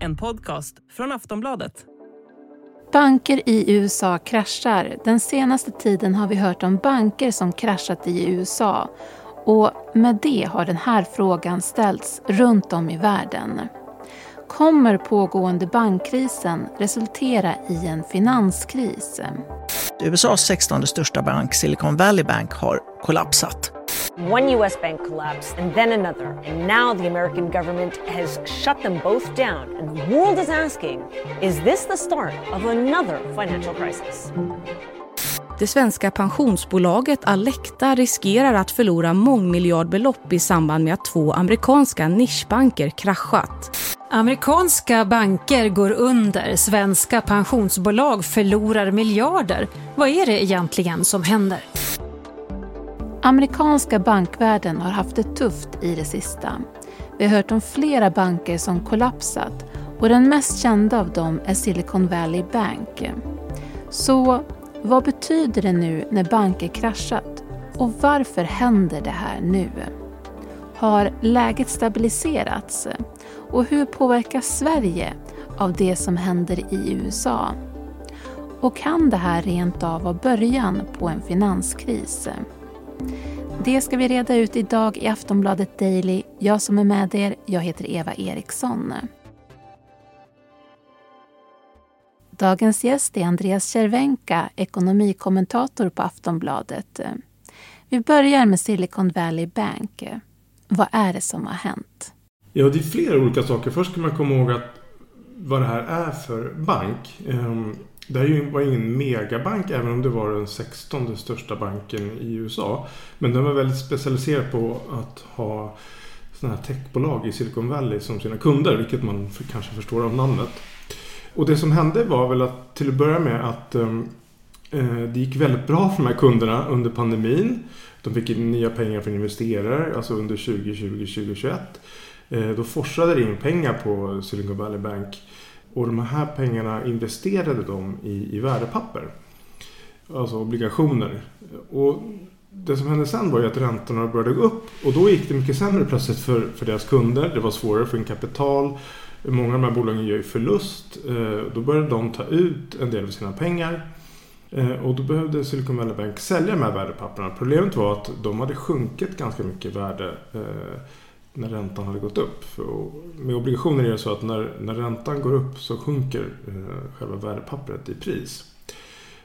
En podcast från Aftonbladet. Banker i USA kraschar. Den senaste tiden har vi hört om banker som kraschat i USA. Och med det har den här frågan ställts runt om i världen. Kommer pågående bankkrisen resultera i en finanskris? USAs 16 största bank, Silicon Valley Bank, har kollapsat. One US bank collapsed and then another, and now the American government has shut them both down. And the world is asking is this the start of another financial crisis? Det svenska pensionsbolaget Alecta riskerar att förlora mångmiljardbelopp i samband med att två amerikanska nischbanker kraschat. Amerikanska banker går under, svenska pensionsbolag förlorar miljarder. Vad är det egentligen som händer? Amerikanska bankvärlden har haft det tufft i det sista. Vi har hört om flera banker som kollapsat och den mest kända av dem är Silicon Valley Bank. Så vad betyder det nu när banker kraschat? Och varför händer det här nu? Har läget stabiliserats? Och hur påverkas Sverige av det som händer i USA? Och kan det här rent av vara början på en finanskris? Det ska vi reda ut idag i Aftonbladet Daily. Jag som är med er, jag heter Eva Eriksson. Dagens gäst är Andreas Cervenka, ekonomikommentator på Aftonbladet. Vi börjar med Silicon Valley Bank. Vad är det som har hänt? Ja, det är flera olika saker. Först ska man komma ihåg att vad det här är för bank. Ehm, det här var ingen megabank även om det var den 16 största banken i USA. Men den var väldigt specialiserad på att ha sådana här techbolag i Silicon Valley som sina kunder, vilket man kanske förstår av namnet. Och det som hände var väl att till att börja med att ehm, eh, det gick väldigt bra för de här kunderna under pandemin. De fick in nya pengar från investerare, alltså under 2020-2021. Eh, då forsade det in pengar på Silicon Valley Bank. Och de här pengarna investerade de i, i värdepapper. Alltså obligationer. Och det som hände sen var ju att räntorna började gå upp. Och då gick det mycket sämre plötsligt för, för deras kunder. Det var svårare för en kapital. Många av de här bolagen gör ju förlust. Eh, då började de ta ut en del av sina pengar. Eh, och då behövde Silicon Valley Bank sälja de här värdepapperna. Problemet var att de hade sjunkit ganska mycket i värde eh, när räntan hade gått upp. För med obligationer är det så att när, när räntan går upp så sjunker eh, själva värdepappret i pris.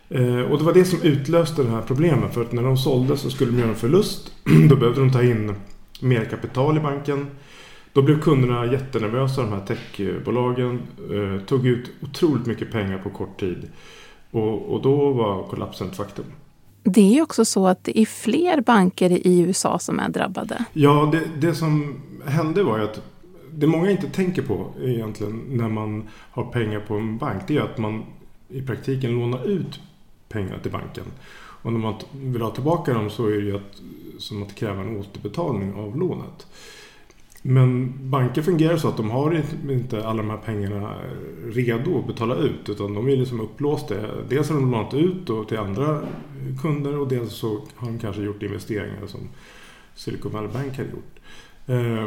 Eh, och det var det som utlöste det här problemet. För att när de sålde så skulle de göra en förlust. Då behövde de ta in mer kapital i banken. Då blev kunderna jättenervösa, de här techbolagen. Eh, tog ut otroligt mycket pengar på kort tid. Och, och då var kollapsen ett faktum. Det är också så att det är fler banker i USA som är drabbade. Ja, det, det som hände var ju att det många inte tänker på egentligen när man har pengar på en bank. Det är att man i praktiken lånar ut pengar till banken. Och när man vill ha tillbaka dem så är det ju att, som att kräva en återbetalning av lånet. Men banker fungerar så att de har inte alla de här pengarna redo att betala ut. Utan de är liksom upplåsta. Dels har de lånat ut till andra kunder och dels så har de kanske gjort investeringar som Silicon Valley Bank har gjort. Eh,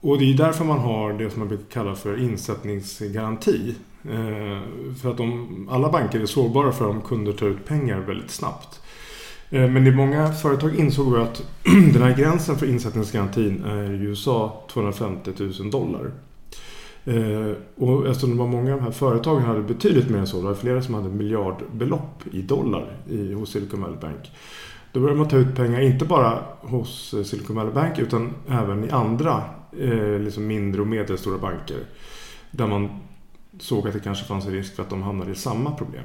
och det är därför man har det som man brukar kalla för insättningsgaranti. Eh, för att de, alla banker är sårbara för om kunder tar ut pengar väldigt snabbt. Eh, men i många företag insåg vi att den här gränsen för insättningsgarantin är i USA 250 000 dollar. Eh, och eftersom det var många av de här företagen hade betydligt mer än så, det var flera som hade miljardbelopp i dollar i, hos Silicon Valley Bank. Då började man ta ut pengar, inte bara hos eh, Silicon Valley Bank utan även i andra eh, liksom mindre och medelstora banker. Där man såg att det kanske fanns en risk för att de hamnade i samma problem.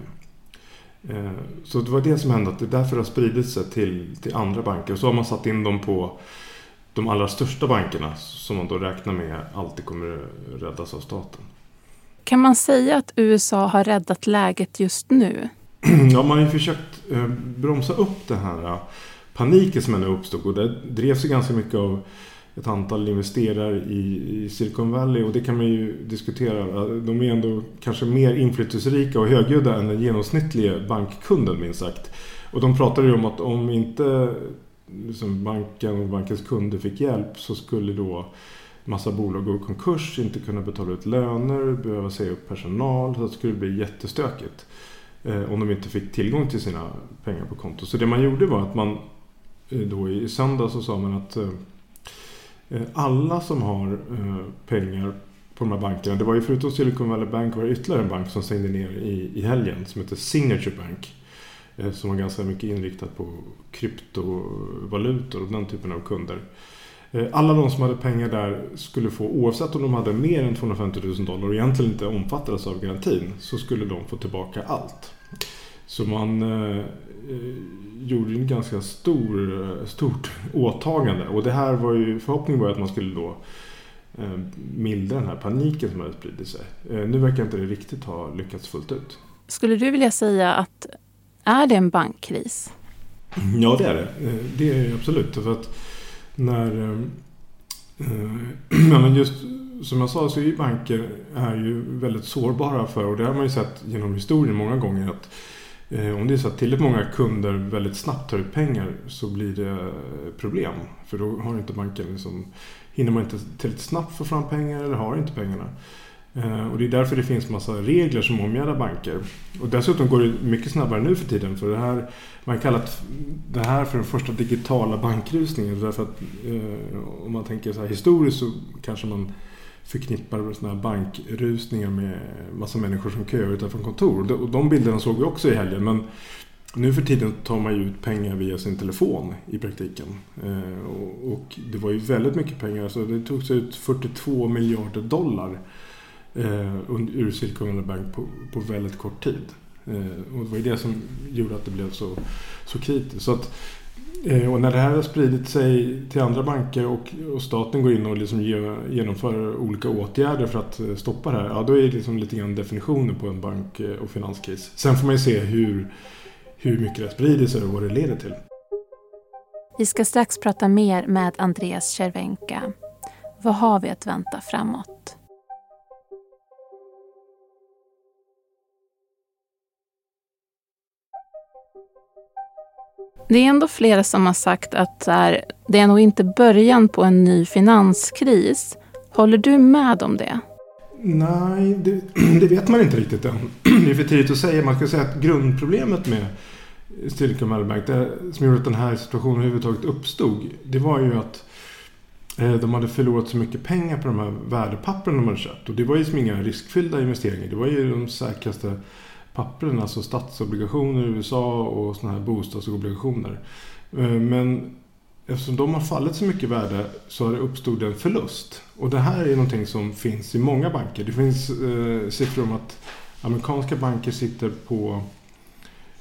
Eh, så det var det som hände, att det är därför det har spridit sig till, till andra banker. Och så har man satt in dem på de allra största bankerna som man då räknar med alltid kommer räddas av staten. Kan man säga att USA har räddat läget just nu? Ja, man har ju försökt eh, bromsa upp den här eh, paniken som ändå uppstod och det drevs ju ganska mycket av ett antal investerare i, i, Silicon Valley och det kan man ju diskutera. De är ändå kanske mer inflytelserika och högljudda än den genomsnittliga bankkunden minst sagt. Och de pratade ju om att om inte liksom banken och bankens kunder fick hjälp så skulle då massa bolag gå i konkurs, inte kunna betala ut löner, behöva säga upp personal. Så det skulle bli jättestökigt. Eh, om de inte fick tillgång till sina pengar på konto. Så det man gjorde var att man eh, då i söndag så sa man att eh, Eh, alla som har eh, pengar på de här bankerna. Det var ju förutom Silicon Valley Bank var det ytterligare en bank som stängde ner i, i helgen som heter Signature Bank. Eh, som var ganska mycket inriktat på kryptovalutor och den typen av kunder. Alla de som hade pengar där skulle få, oavsett om de hade mer än 250 000 dollar och egentligen inte omfattades av garantin, så skulle de få tillbaka allt. Så man eh, eh gjorde en ganska stor, eh, stort åtagande. Och det här var ju, förhoppningen var att man skulle då eh, mildra den här paniken som hade spridit sig. Eh, nu verkar inte det riktigt ha lyckats fullt ut. Skulle du vilja säga att är det en bankkris? Ja, det är det. Eh, det är det absolut. För att när... ja, men just som jag sa så är ju banker är ju väldigt sårbara för, och det har man ju sett genom historien många gånger, att Eh, om det är så att tillräckligt många kunder väldigt snabbt tar ut pengar så blir det eh, problem. För då har inte banken liksom, hinner man inte tillräckligt snabbt få fram pengar eller har inte pengarna. Eh, och det är därför det finns massa regler som omgärdar banker. Och dessutom går det mycket snabbare nu för tiden. För det här, man kallar det här för den första digitala bankrusningen. Därför att eh, om man tänker så här historiskt så kanske man förknippar såna här bankrusningar med massa människor som köar utanför kontor. Och de bilderna såg vi också i helgen. Men nu för tiden tar man ju ut pengar via sin telefon i praktiken. Eh, och det var ju väldigt mycket pengar. Så det togs ut 42 miljarder dollar eh, ur Silicon Valley Bank på, på väldigt kort tid. Eh, och det var ju det som gjorde att det blev så, så kritiskt. Så att Eh, och när det här har spridit sig till andra banker och, och staten går in och liksom ge, genomför olika åtgärder för att eh, stoppa det här. Ja, då är det liksom lite grann definitionen på en bank eh, och finanskris. Sen får man ju se hur, hur mycket det sprider sig och vad det leder till. Vi ska strax prata mer med Andreas Cervenka. Vad har vi att vänta framåt? Det är ändå flera som har sagt att det är nog inte början på en ny finanskris. Håller du med om det? Nej, det, det vet man inte riktigt än. Det är för tidigt att säga. Man ska säga att grundproblemet med Silicon Valley Bank, det som gjorde att den här situationen överhuvudtaget uppstod, det var ju att eh, de hade förlorat så mycket pengar på de här värdepappren de hade köpt. Och det var ju som inga riskfyllda investeringar. Det var ju de säkraste pappren, alltså statsobligationer i USA och sådana här bostadsobligationer. Eh, men eftersom de har fallit så mycket i värde så har det uppstått en förlust. Och det här är någonting som finns i många banker. Det finns eh, siffror om att amerikanska banker sitter på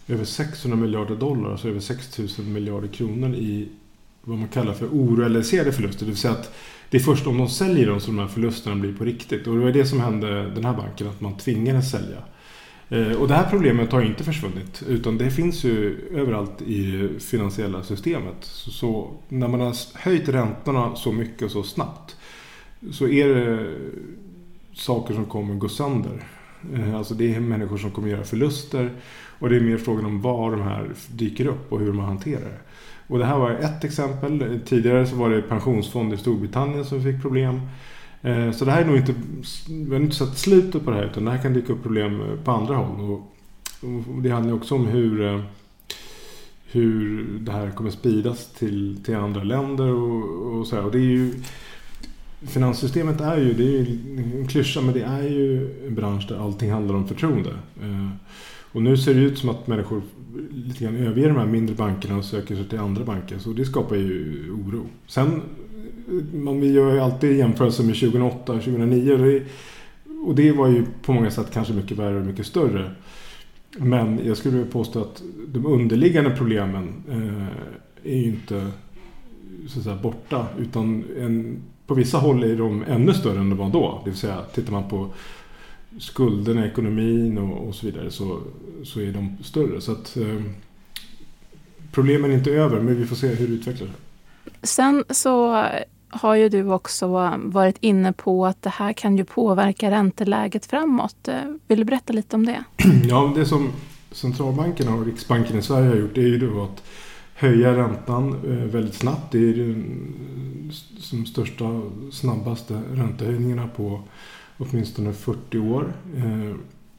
över 600 miljarder dollar, alltså över 6 000 miljarder kronor i vad man kallar för orealiserade förluster. Det vill säga att det är först om de säljer dem som de här förlusterna blir på riktigt. Och det var det som hände den här banken, att man tvingades sälja. Eh, och det här problemet har inte försvunnit utan det finns ju överallt i finansiella systemet. Så, när man har höjt räntorna så mycket och så snabbt så är det saker som kommer gå sönder. Eh, alltså det är människor som kommer göra förluster och det är mer frågan om var de här dyker upp och hur man hanterar det. Och det här var ett exempel. Tidigare så var det pensionsfonder i Storbritannien som fick problem. Eh, så det här är nog inte, vi har inte sett slutet på det här utan det här kan dyka upp problem eh, på andra håll. Och, det handlar också om hur, eh, hur det här kommer spridas till, till andra länder och, och så här. Och det är ju, finanssystemet är ju, det är ju en klyscha men det är ju en bransch där allting handlar om förtroende. Och nu ser det ut som att människor lite grann överger de här mindre bankerna och söker sig till andra banker. Så det skapar ju oro. Sen man gör ju alltid jämförelser med 2008 och 2009. Och det, och det var ju på många sätt kanske mycket värre och mycket större. Men jag skulle vilja påstå att de underliggande problemen eh, är ju inte så att säga, borta. Utan en, på vissa håll är de ännu större än de var då. Det vill säga, tittar man på skulderna, ekonomin och, och så vidare så, så är de större. Så att eh, problemen är inte över, men vi får se hur det utvecklar sig. Sen så har ju du också varit inne på att det här kan ju påverka ränteläget framåt. Eh, vill du berätta lite om det? Ja, det som centralbankerna och Riksbanken i Sverige har gjort är ju då att höja räntan eh, väldigt snabbt. Det är de största, snabbaste räntehöjningarna på åtminstone 40 år eh,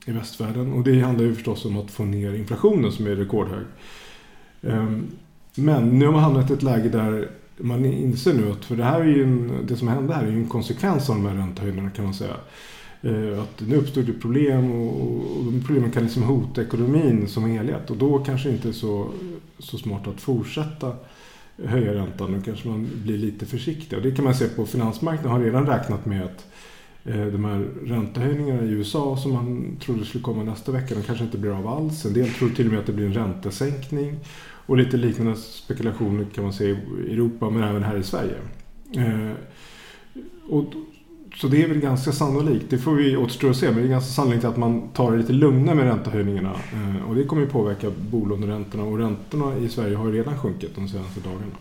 i västvärlden. Och det handlar ju förstås om att få ner inflationen som är rekordhög. Ehm, men nu har man hamnat i ett läge där man inser nu att för det här är ju en, det som hände här är ju en konsekvens av de här räntehöjningarna kan man säga. Eh, att nu uppstod det problem och, de problemen kan liksom hota ekonomin som helhet och då kanske det inte är så, så smart att fortsätta höja räntan. Nu kanske man blir lite försiktig och det kan man se på finansmarknaden har redan räknat med att Eh, de här räntehöjningarna i USA som man trodde skulle komma nästa vecka, de kanske inte blir av alls. En del tror till och med att det blir en räntesänkning. Och lite liknande spekulationer kan man se i Europa men även här i Sverige. Eh, och, så det är väl ganska sannolikt, det får vi återstå att se, men det är ganska sannolikt att man tar det lite lugnare med räntehöjningarna. Eh, och det kommer ju påverka bolåneräntorna och räntorna i Sverige har ju redan sjunkit de senaste dagarna.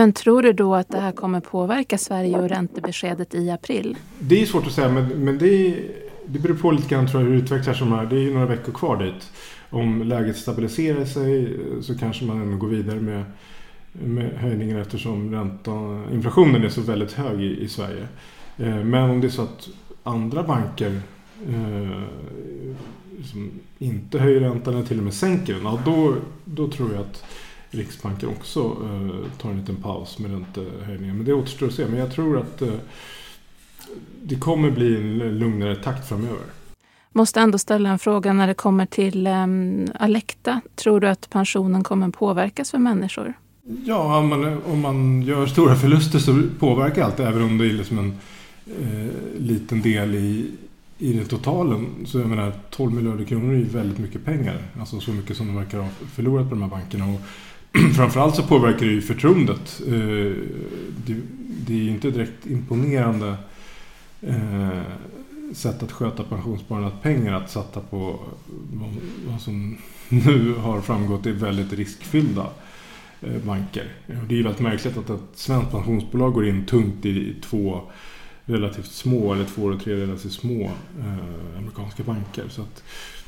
Men tror du då att det här kommer påverka Sverige och räntebeskedet i april? Det är svårt att säga, men, men det, det beror på lite grann tror jag, hur det utvecklar sig. Det är ju några veckor kvar dit om läget stabiliserar sig eh, så kanske man ändå går vidare med, med höjningen eftersom räntan, inflationen är så väldigt hög i, i Sverige. Eh, men om det är så att andra banker eh, som inte höjer räntan eller till och med sänker den, ja, då, då tror jag att Riksbanken också eh, tar en liten paus med räntehöjningen. Men det återstår att se. Men jag tror att eh, det kommer bli en lugnare takt framöver. Måste ändå ställa en fråga när det kommer till um, Alecta. Tror du att pensionen kommer påverkas för människor? Ja, om man, om man gör stora förluster så påverkar allt, även om det är liksom en eh, liten del i, i den totalen. Så jag menar, 12 miljarder kronor är ju väldigt mycket pengar. Alltså så mycket som de verkar ha förlorat på de här bankerna. Och framförallt så påverkar det ju förtroendet. Eh, det, det, är ju inte direkt imponerande eh, sätt att sköta pensionssparandet. pengar att sätta på vad som nu har framgått är väldigt riskfyllda eh, banker. Det är väldigt märkligt att ett svenskt pensionsbolag går in tungt i två relativt små, eller två eller tre relativt små eh, amerikanska banker. Så att, eh,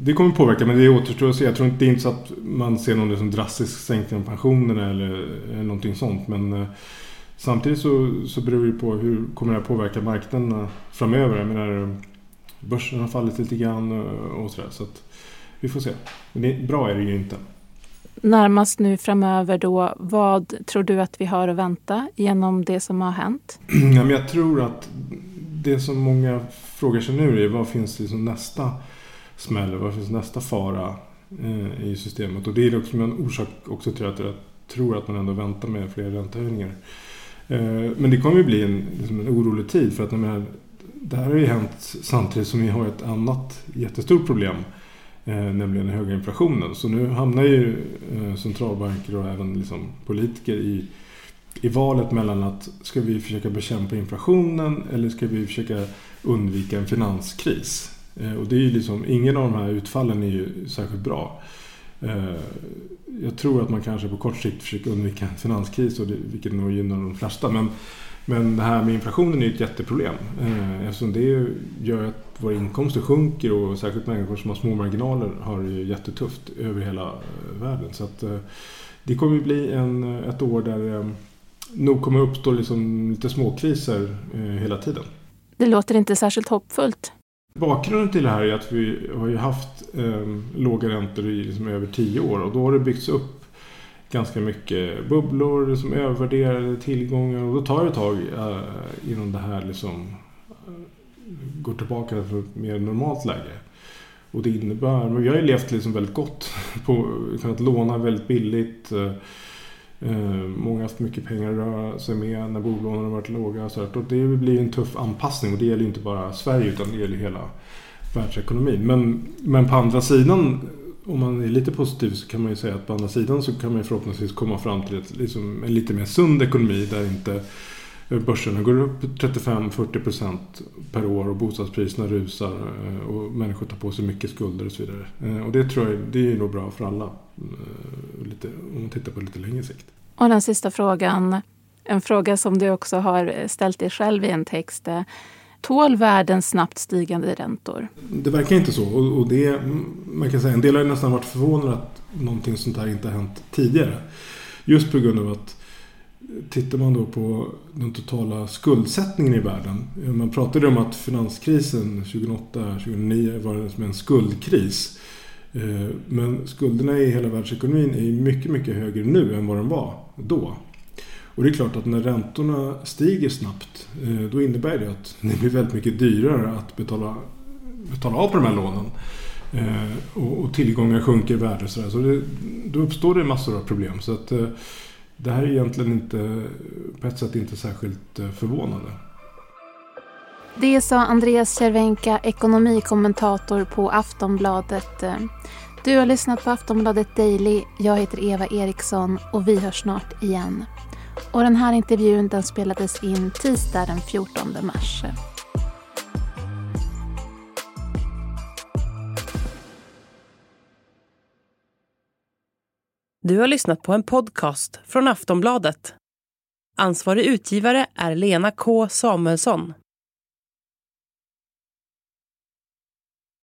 det kommer påverka, men det återstår att se. Jag tror inte det är inte så att man ser någon liksom drastisk sänkning av pensionerna eller, eller någonting sånt. Men eh, Samtidigt så, så beror det på hur kommer det här påverka marknaderna framöver. Jag menar, börsen har fallit lite grann och sådär. Så att vi får se. Men det, bra är det ju inte. Närmast nu framöver då, vad tror du att vi har att vänta genom det som har hänt? Ja, men jag tror att det som många frågar sig nu är vad finns det som nästa smäller, Vad finns nästa fara eh, i systemet? Och det är också en orsak också till att jag tror att man ändå väntar med fler räntehöjningar. Eh, men det kommer ju bli en, liksom en orolig tid för att menar, det här har ju hänt samtidigt som vi har ett annat jättestort problem. Eh, nämligen den höga inflationen. Så nu hamnar ju eh, centralbanker och även liksom politiker i, i valet mellan att ska vi försöka bekämpa inflationen eller ska vi försöka undvika en finanskris. Eh, och det är ju liksom, ingen av de här utfallen är ju särskilt bra. Eh, jag tror att man kanske på kort sikt försöker undvika en finanskris, och det, vilket nog gynnar de flesta. Men, men det här med inflationen är ett jätteproblem. Eh, eftersom det gör att våra inkomster sjunker och särskilt människor som har små marginaler har det jättetufft över hela världen. Så att, det kommer ju bli en, ett år där det nog kommer uppstå liksom lite småkriser hela tiden. Det låter inte särskilt hoppfullt. Bakgrunden till det här är att vi har ju haft eh, låga räntor i liksom över tio år och då har det byggts upp ganska mycket bubblor, liksom övervärderade tillgångar och då tar det ett tag eh, innan det här liksom eh, går tillbaka till ett mer normalt läge. Och det innebär, men vi har ju levt liksom väldigt gott på, kunnat låna väldigt billigt. Eh, Eh, många har haft mycket pengar att röra sig med när bolånen har varit låga. Så och det blir en tuff anpassning och det gäller inte bara Sverige utan det gäller hela världsekonomin. Men, men på andra sidan, om man är lite positiv så kan man ju säga att på andra sidan så kan man ju förhoppningsvis komma fram till ett, liksom, en lite mer sund ekonomi där inte börserna går upp 35-40% per år och bostadspriserna rusar eh, och människor tar på sig mycket skulder och så vidare. Eh, och det tror jag det är nog bra för alla. Eh, om man tittar på lite längre sikt. Och den sista frågan. En fråga som du också har ställt dig själv i en text. Tål världens snabbt stigande räntor? Det verkar inte så. Och, och det, man kan säga, en del har nästan varit förvånade att någonting sånt här inte har hänt tidigare. Just på grund av att Tittar man då på den totala skuldsättningen i världen. Man pratade om att finanskrisen 2008-2009 var som en skuldkris. Eh, men skulderna i hela världsekonomin är mycket, mycket högre nu än vad de var då. Och det är klart att när räntorna stiger snabbt eh, då innebär det att det blir väldigt mycket dyrare att betala, betala av på de här lånen. Eh, och, tillgångar sjunker i värde. Så, så det, då uppstår det massor av problem. Så att, det här är egentligen inte, på ett sätt inte särskilt förvånande. Det sa Andreas Cervenka, ekonomikommentator på Aftonbladet. Du har lyssnat på Aftonbladet Daily. Jag heter Eva Eriksson och vi hörs snart igen. Och den här intervjun den spelades in tisdag den 14 mars. Du har lyssnat på en podcast från Aftonbladet. Ansvarig utgivare är Lena K Samuelsson.